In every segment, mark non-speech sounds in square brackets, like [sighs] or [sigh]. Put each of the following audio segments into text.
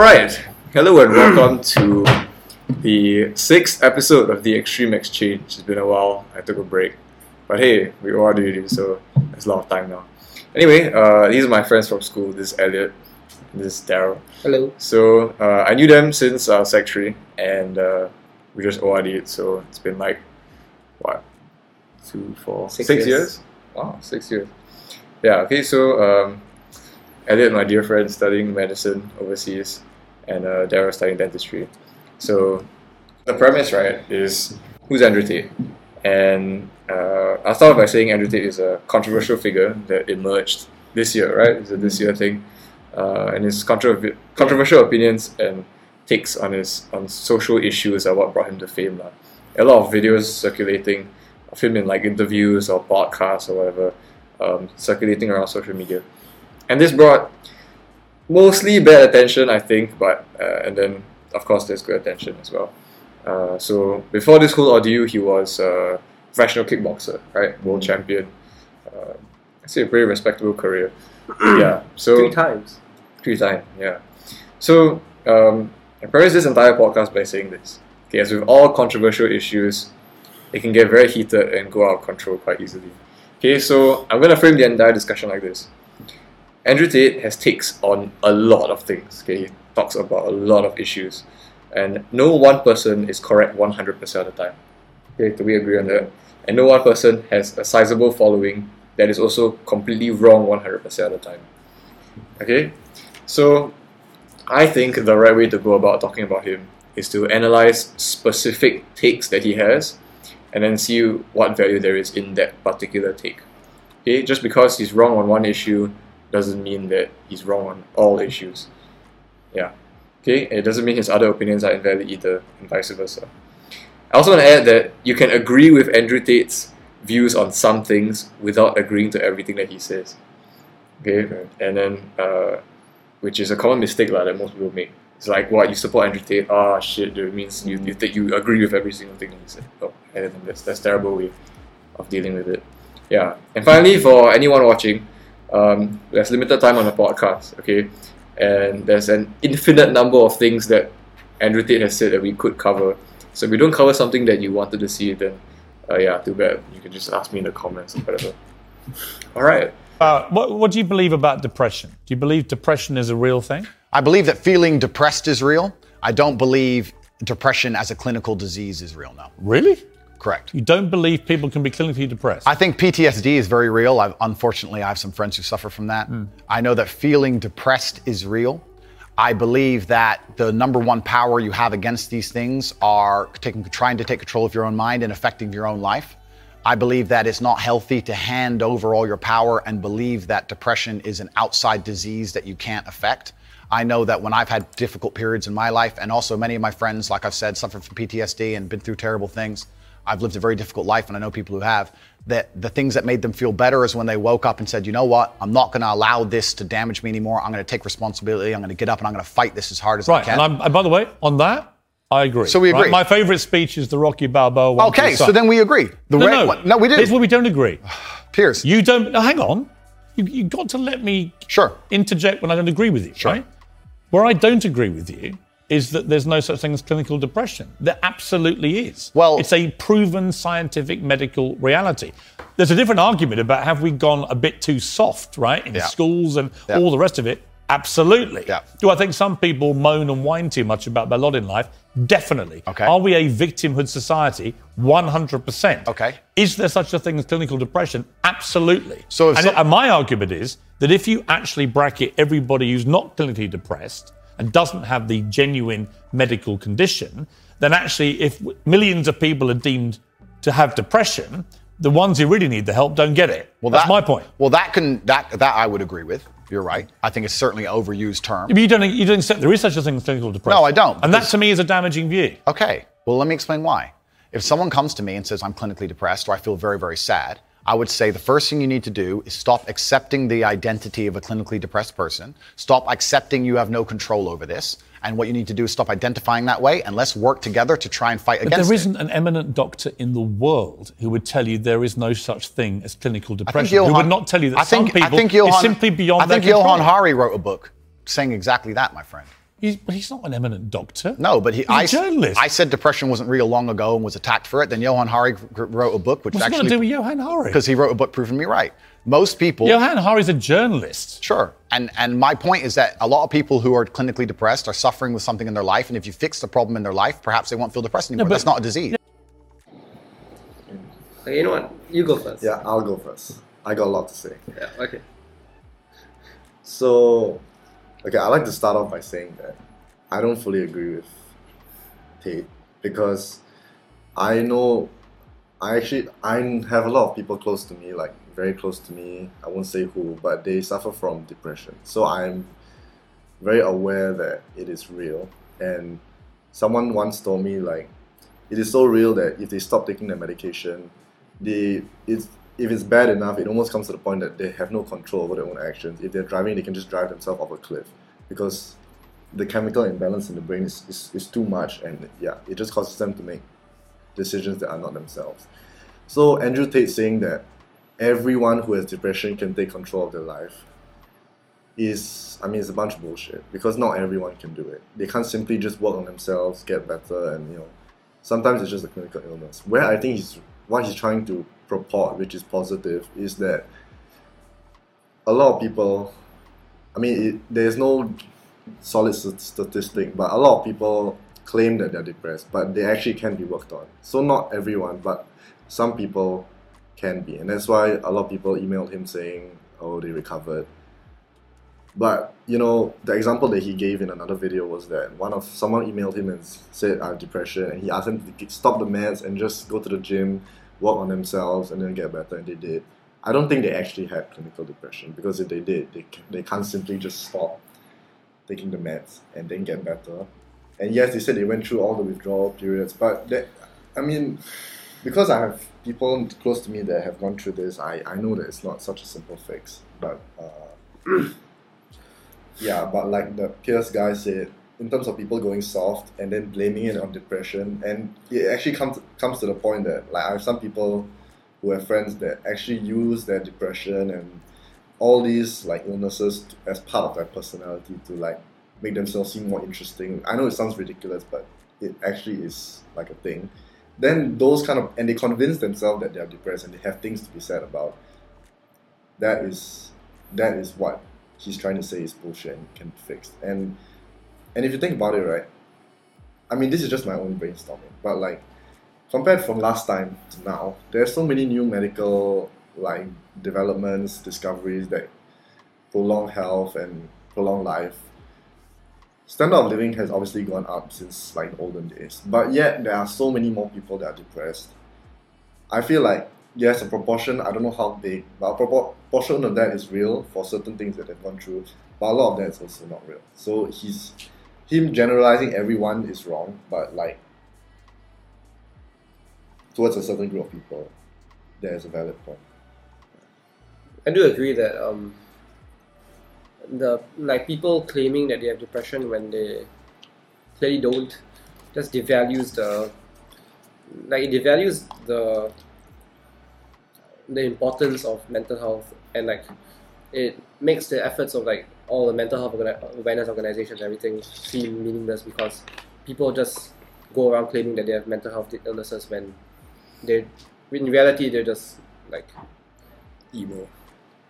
right. Hello and [clears throat] welcome to the sixth episode of the Extreme Exchange. It's been a while. I took a break. But hey, we all do it, so there's a lot of time now. Anyway, uh, these are my friends from school. This is Eliot. This is Daryl. Hello. So uh, I knew them since uh, Sec 3, and uh, we just ORD'd, so it's been like, what, two, four, Six six years. years? Wow, six years. Yeah, okay, so um, Eliot, my dear friend, studying medicine overseas, and uh, Daryl studying dentistry. So the premise, right, is who's Andrew Tate? And uh, I'll start by saying Andrew Tate is a controversial figure that emerged this year, right? It's a this year thing. Uh, and his controver- controversial opinions and takes on his on social issues are what brought him to fame. lah. A lot of videos circulating of him in like interviews or podcasts or whatever, um, circulating around social media. And this brought mostly bad attention, I think, but uh, and then of course there's good attention as well. Uh, so before this whole ordeal, he was a professional kickboxer, right, world champion. Uh, I say a pretty respectable career. [clears throat] yeah. So Three times. three times, yeah. So um, I preface this entire podcast by saying this. Okay, as with all controversial issues, it can get very heated and go out of control quite easily. Okay, so I'm gonna frame the entire discussion like this. Andrew Tate has takes on a lot of things. Okay, he talks about a lot of issues, and no one person is correct 100% of the time. Okay, do we agree on that? And no one person has a sizable following that is also completely wrong 100% of the time. Okay, so I think the right way to go about talking about him is to analyze specific takes that he has and then see what value there is in that particular take. Okay, just because he's wrong on one issue doesn't mean that he's wrong on all issues. Yeah. Okay, it doesn't mean his other opinions are invalid either, and vice versa. I also want to add that you can agree with Andrew Tate's views on some things without agreeing to everything that he says. Okay, and then uh, which is a common mistake lah, that most people make. It's like, what, you support Andrew Tate? Ah, shit, that means you, you think you agree with every single thing that he said. Oh, and that's, that's terrible way of dealing with it. Yeah. And finally, for anyone watching, um, there's limited time on the podcast, okay? And there's an infinite number of things that Andrew Tate has said that we could cover. So if we don't cover something that you wanted to see, then uh, yeah, too bad. You can just ask me in the comments or whatever. All right. Uh, what, what do you believe about depression? Do you believe depression is a real thing? I believe that feeling depressed is real. I don't believe depression as a clinical disease is real, no. Really? Correct. You don't believe people can be clinically depressed? I think PTSD is very real. I've, unfortunately, I have some friends who suffer from that. Hmm. I know that feeling depressed is real. I believe that the number one power you have against these things are taking, trying to take control of your own mind and affecting your own life. I believe that it's not healthy to hand over all your power and believe that depression is an outside disease that you can't affect. I know that when I've had difficult periods in my life, and also many of my friends, like I've said, suffered from PTSD and been through terrible things. I've lived a very difficult life, and I know people who have. That the things that made them feel better is when they woke up and said, you know what, I'm not going to allow this to damage me anymore. I'm going to take responsibility. I'm going to get up and I'm going to fight this as hard as I can. And, I'm, and by the way, on that, I agree. So we right? agree. My favorite speech is the Rocky Balboa one. okay, so then we agree. The No, red no. one. No, we Here's did. where we don't agree. [sighs] Piers. You don't. No, hang on. You you got to let me Sure. interject when I don't agree with you. Right. Where I don't agree with you is that there's no such thing as clinical depression. There absolutely is. Well- it's a proven scientific medical reality. There's a different argument about have we gone a bit too soft, right, in Yeah. schools and Yeah. all the rest of it. Absolutely. Yeah. Do I think some people moan and whine too much about their lot in life? Definitely. Okay. Are we a victimhood society? 100%. Okay. Is there such a thing as clinical depression? Absolutely. So some- and my argument is that if you actually bracket everybody who's not clinically depressed and doesn't have the genuine medical condition, then actually, if millions of people are deemed to have depression, the ones who really need the help don't get it. Well, That's that- my point. Well, that can that that I would agree with. You're right. I think it's certainly an overused term. But you don't, you don't accept there is such a thing as clinical depression. No, I don't, And that to me is a damaging view. Okay. Well, let me explain why. If someone comes to me and says I'm clinically depressed or I feel very very sad, I would say the first thing you need to do is stop accepting the identity of a clinically depressed person. Stop accepting you have no control over this. And what you need to do is stop identifying that way and let's work together to try and fight But against it. There isn't an eminent doctor in the world who would tell you there is no such thing as clinical think depression. who would not tell you that I think, some people I think it's Johann, simply beyond that. I think their control. Hari wrote a book saying exactly that, my friend. He's, but he's not an eminent doctor. No, but he, He's a I, journalist. I said depression wasn't real long ago and was attacked for it. Then Johann Hari wrote a book, which What's it got to do with Johann Hari? because he wrote a book proving me right. Most people, Johann Hari's a journalist. sure, and and my point is that a lot of people who are clinically depressed are suffering with something in their life, and if you fix the problem in their life, perhaps they won't feel depressed anymore. but- That's not a disease. Okay, you know what? You go first. Yeah, I'll go first. I got a lot to say. Yeah. Okay. So, okay, I like to start off by saying that I don't fully agree with Tate because I know I actually I have a lot of people close to me, like very close to me. I won't say who, but they suffer from depression. So I'm very aware that it is real. And someone once told me like it is so real that if they stop taking their medication, they it's if it's bad enough, it almost comes to the point that they have no control over their own actions. If they're driving, they can just drive themselves off a cliff because the chemical imbalance in the brain is, is, is too much and yeah, it just causes them to make decisions that are not themselves. So Andrew Tate saying that everyone who has depression can take control of their life is I mean it's a bunch of bullshit because not everyone can do it. They can't simply just work on themselves, get better and you know sometimes it's just a clinical illness. Where I think he's what he's trying to purport, which is positive, is that a lot of people I mean it, there's no solid st- statistic, but a lot of people claim that they're depressed, but they actually can be worked on. So not everyone, but some people can be, and that's why a lot of people emailed him saying, "Oh, they recovered." But you know, the example that he gave in another video was that one of someone emailed him and said, "I have depression," and he asked him to stop the meds and just go to the gym, work on themselves, and then get better, and they did. I don't think they actually had clinical depression because if they did, they, they can't simply just stop taking the meds and then get better. And yes, they said they went through all the withdrawal periods, but I mean, because I have people close to me that have gone through this, I, I know that it's not such a simple fix. But uh, [clears throat] yeah, but like the Piers guy said, in terms of people going soft and then blaming it on depression, and it actually comes comes to the point that like I have some people who have friends that actually use their depression and all these like illnesses as part of their personality to like make themselves seem more interesting. I know it sounds ridiculous, but it actually is like a thing. Then those kind of and they convince themselves that they are depressed and they have things to be said about. That is that is what he's trying to say is bullshit and can be fixed. And and if you think about it, right? I mean, this is just my own brainstorming, but like compared from last time to now, there are so many new medical like developments, discoveries that prolong health and prolong life. Standard of living has obviously gone up since like olden days, but yet there are so many more people that are depressed. I feel like yes, a proportion. I don't know how big, but a proportion of that is real for certain things that they've gone through, but a lot of that is also not real. So he's him generalizing everyone is wrong, but like towards a certain group of people, there is a valid point. I do agree that um, the like people claiming that they have depression when they clearly don't just devalues the like it devalues the the importance of mental health and like it makes the efforts of like all the mental health awareness organizations everything seem meaningless because people just go around claiming that they have mental health illnesses when they in reality they're just like Emo.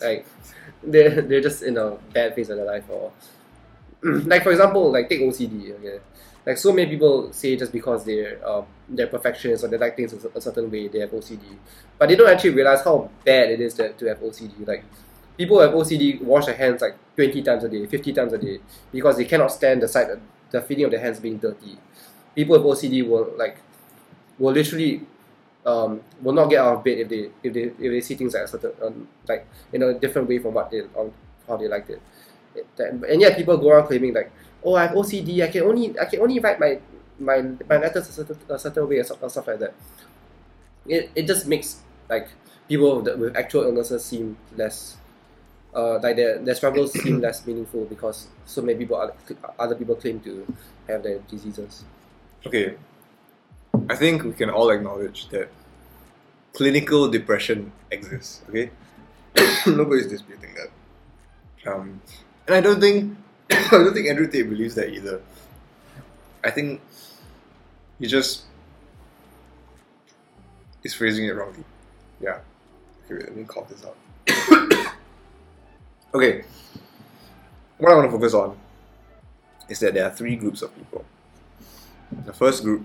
like [laughs] they're they're just in a bad phase of their life or [clears throat] like for example like take OCD okay? Like so many people say just because they're uh, they're perfectionists or they like things a, a certain way they have OCD but they don't actually realize how bad it is to, to have OCD like people who have OCD wash their hands like 20 times a day 50 times a day because they cannot stand the sight of the feeling of their hands being dirty people with OCD will like will literally um, will not get out of bed if they if they if they see things like a certain um, like in a different way from what they on how they liked it. And yet people go around claiming like, oh, I have OCD. I can only I can only write my my my letters a certain, a certain way or stuff, like that. It, it just makes like people with actual illnesses seem less uh, like their, their struggles seem less meaningful because so many people other, people claim to have their diseases. Okay. I think we can all acknowledge that clinical depression exists, okay? [coughs] Nobody's disputing that. Um, and I don't think [coughs] I don't think Andrew Tate believes that either. I think he just is phrasing it wrongly. Yeah. Okay, wait, let me cough this out. [coughs] okay. What I want to focus on is that there are three groups of people. The first group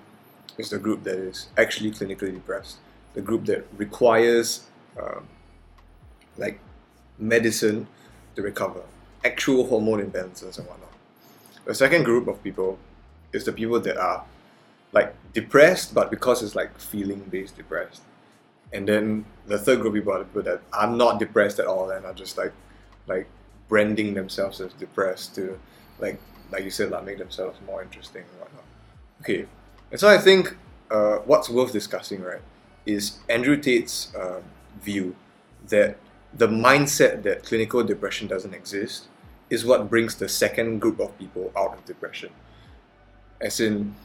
is the group that is actually clinically depressed, the group that requires um, like medicine to recover, actual hormone imbalances and whatnot. The second group of people is the people that are like depressed, but because it's like feeling based depressed. And then the third group of people are the people that are not depressed at all and are just like like branding themselves as depressed to like like you said, like make themselves more interesting and whatnot. Okay. And so I think uh, what's worth discussing, right, is Andrew Tate's um, view that the mindset that clinical depression doesn't exist is what brings the second group of people out of depression. As in,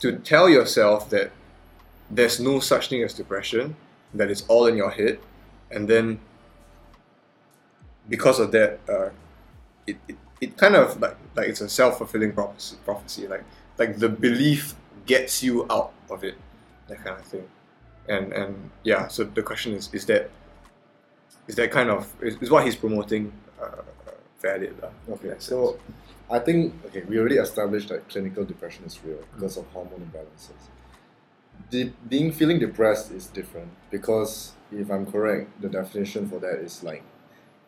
to tell yourself that there's no such thing as depression, that it's all in your head, and then because of that, uh, it, it, it kind of like like it's a self fulfilling prophecy, prophecy. Like like the belief gets you out of it, that kind of thing. And and yeah, so the question is is that is that kind of is, is what he's promoting uh, valid? in Okay, so? I think okay, we already established that clinical depression is real because of hormone imbalances. The, being feeling depressed is different because if I'm correct, the definition for that is like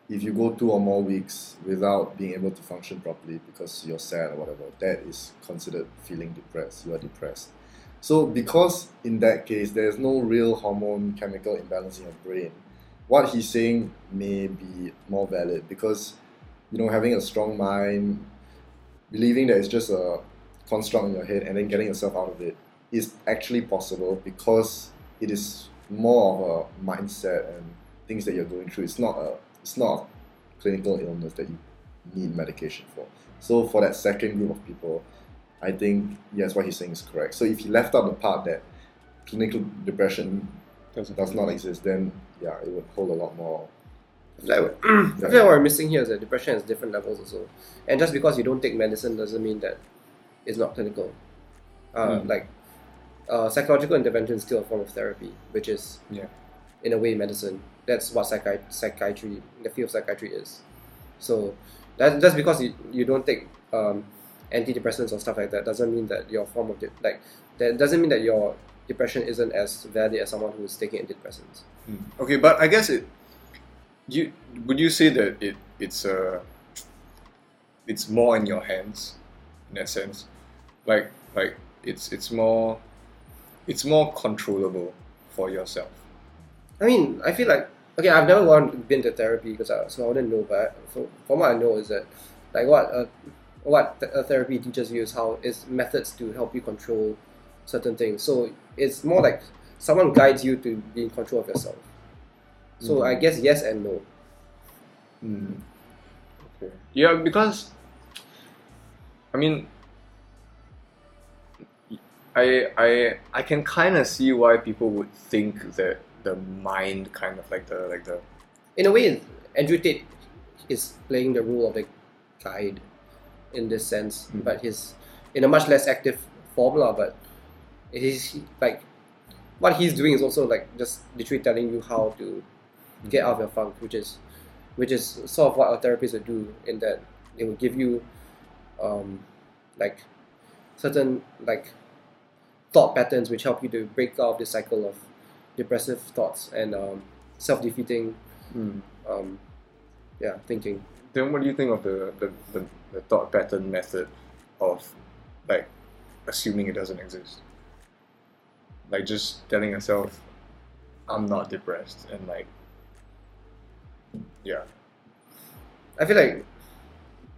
if you go two or more weeks without being able to function properly because you're sad or whatever, that is considered feeling depressed. You are depressed. So because in that case there's no real hormone chemical imbalance in your brain, what he's saying may be more valid because you know having a strong mind believing that it's just a construct in your head and then getting yourself out of it is actually possible because it is more of a mindset and things that you're going through. It's not a it's not a clinical illness that you need medication for. So for that second group of people, I think yes, what he's saying is correct. So if he left out the part that clinical depression Doesn't does not exist, then yeah, it would hold a lot more. I feel like, I feel like what we're missing here is that depression has different levels also. And just because you don't take medicine doesn't mean that it's not clinical. Uh, Mm. Like, uh, psychological intervention is still a form of therapy, which is, Yeah. in a way, medicine. That's what psychi- psychiatry, the field of psychiatry is. So, that, just because you, you don't take um, antidepressants or stuff like that doesn't mean that your form of, de- like, that doesn't mean that your depression isn't as valid as someone who is taking antidepressants. Mm. Okay, but I guess it. You would you say that it it's uh it's more in your hands, in that sense, like like it's it's more it's more controllable for yourself. I mean, I feel like okay. I've never gone been to therapy because I, so I wouldn't know. But from, from what I know is that like what uh, what th- uh, therapy teaches you is how is methods to help you control certain things. So it's more like someone guides you to be in control of yourself. So I guess yes and no. Mm. Okay. Yeah, because I mean, I I I can kind of see why people would think that the mind kind of like the like the In a way, Andrew Tate is playing the role of the guide in this sense, Mm. but he's in a much less active formula. But he's like what he's doing is also like just literally telling you how to get out of your funk, which is which is sort of what our therapists would do in that they will give you um, like certain like thought patterns which help you to break out of this cycle of depressive thoughts and um, self-defeating um, yeah thinking Then what do you think of the, the, the, the thought pattern method of like assuming it doesn't exist? Like just telling yourself, I'm not depressed and like yeah. I feel like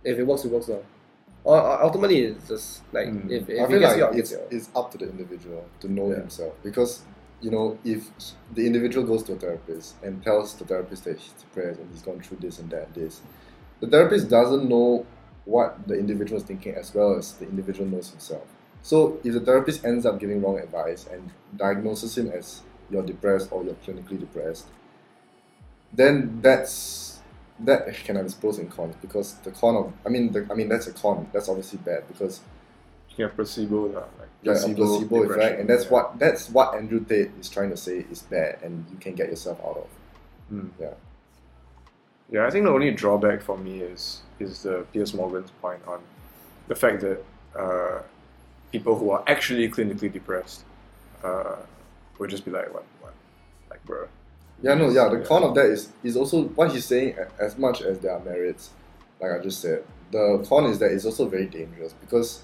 if it works, it works now. Or or ultimately, it's just like Mm. if, if I it feel gets like you out, it it's, you it's up to the individual to know Yeah. himself because you know if the individual goes to a therapist and tells the therapist that he's depressed and he's gone through this and that and this, the therapist doesn't know what the individual is thinking as well as the individual knows himself. So if the therapist ends up giving wrong advice and diagnoses him as you're depressed or you're clinically depressed, then that's that can have its pros and cons because the con of I mean the, I mean that's a con that's obviously bad because Yeah, placebo, lah, like yeah, placebo depression, effect, and that's yeah. what that's what Andrew Tate is trying to say is bad, and you can get yourself out of. Mm. Yeah. Yeah, I think the only drawback for me is is the Piers Morgan's point on the fact that uh, people who are actually clinically depressed uh, would just be like, what, what, like, bro. Yeah, no, yeah. The Yeah. con of that is is also what he's saying. As much as there are merits, like I just said, the con is that it's also very dangerous because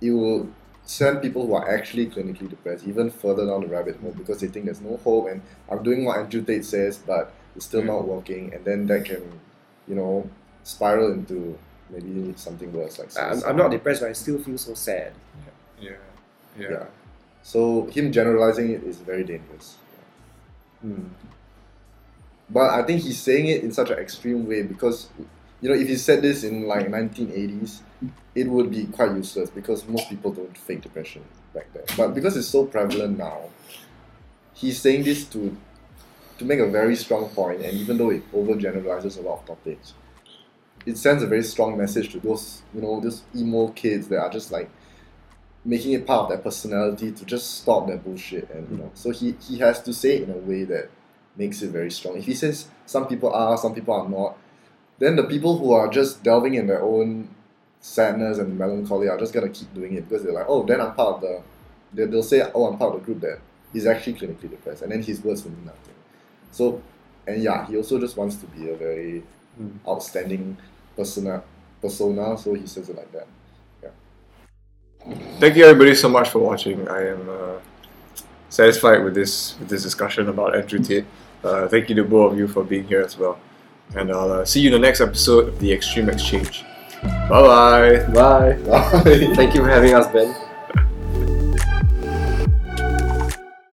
it will send people who are actually clinically depressed even further down the rabbit hole because they think there's no hope and I'm doing what Andrew Tate says, but it's still not working, and then that can, you know, spiral into maybe something worse like I'm. I'm not depressed, but I still feel so sad. Yeah, yeah. Yeah. So him generalizing it is very dangerous. Mm. But I think he's saying it in such an extreme way because, you know, if he said this in like 1980s, it would be quite useless because most people don't fake depression back then. But because it's so prevalent now, he's saying this to to make a very strong point, and even though it overgeneralizes a lot of topics, it sends a very strong message to those, you know, those emo kids that are just like making it part of their personality to just stop their bullshit and you know. So he he has to say it in a way that makes it very strong. If he says some people are, some people are not, then the people who are just delving in their own sadness and melancholy are just gonna keep doing it because they're like, oh, then I'm part of the. They, they'll say, oh, I'm part of the group that is actually clinically depressed, and then his words will mean nothing. So, and yeah, he also just wants to be a very Mm. outstanding persona, persona. So he says it like that. Thank you everybody so much for watching. I am uh, satisfied with this with this discussion about Andrew Tate. Uh, thank you to both of you for being here as well. And I'll uh, see you in the next episode of the Extreme Exchange. Bye bye. Bye. Bye. Thank you for having us, Ben.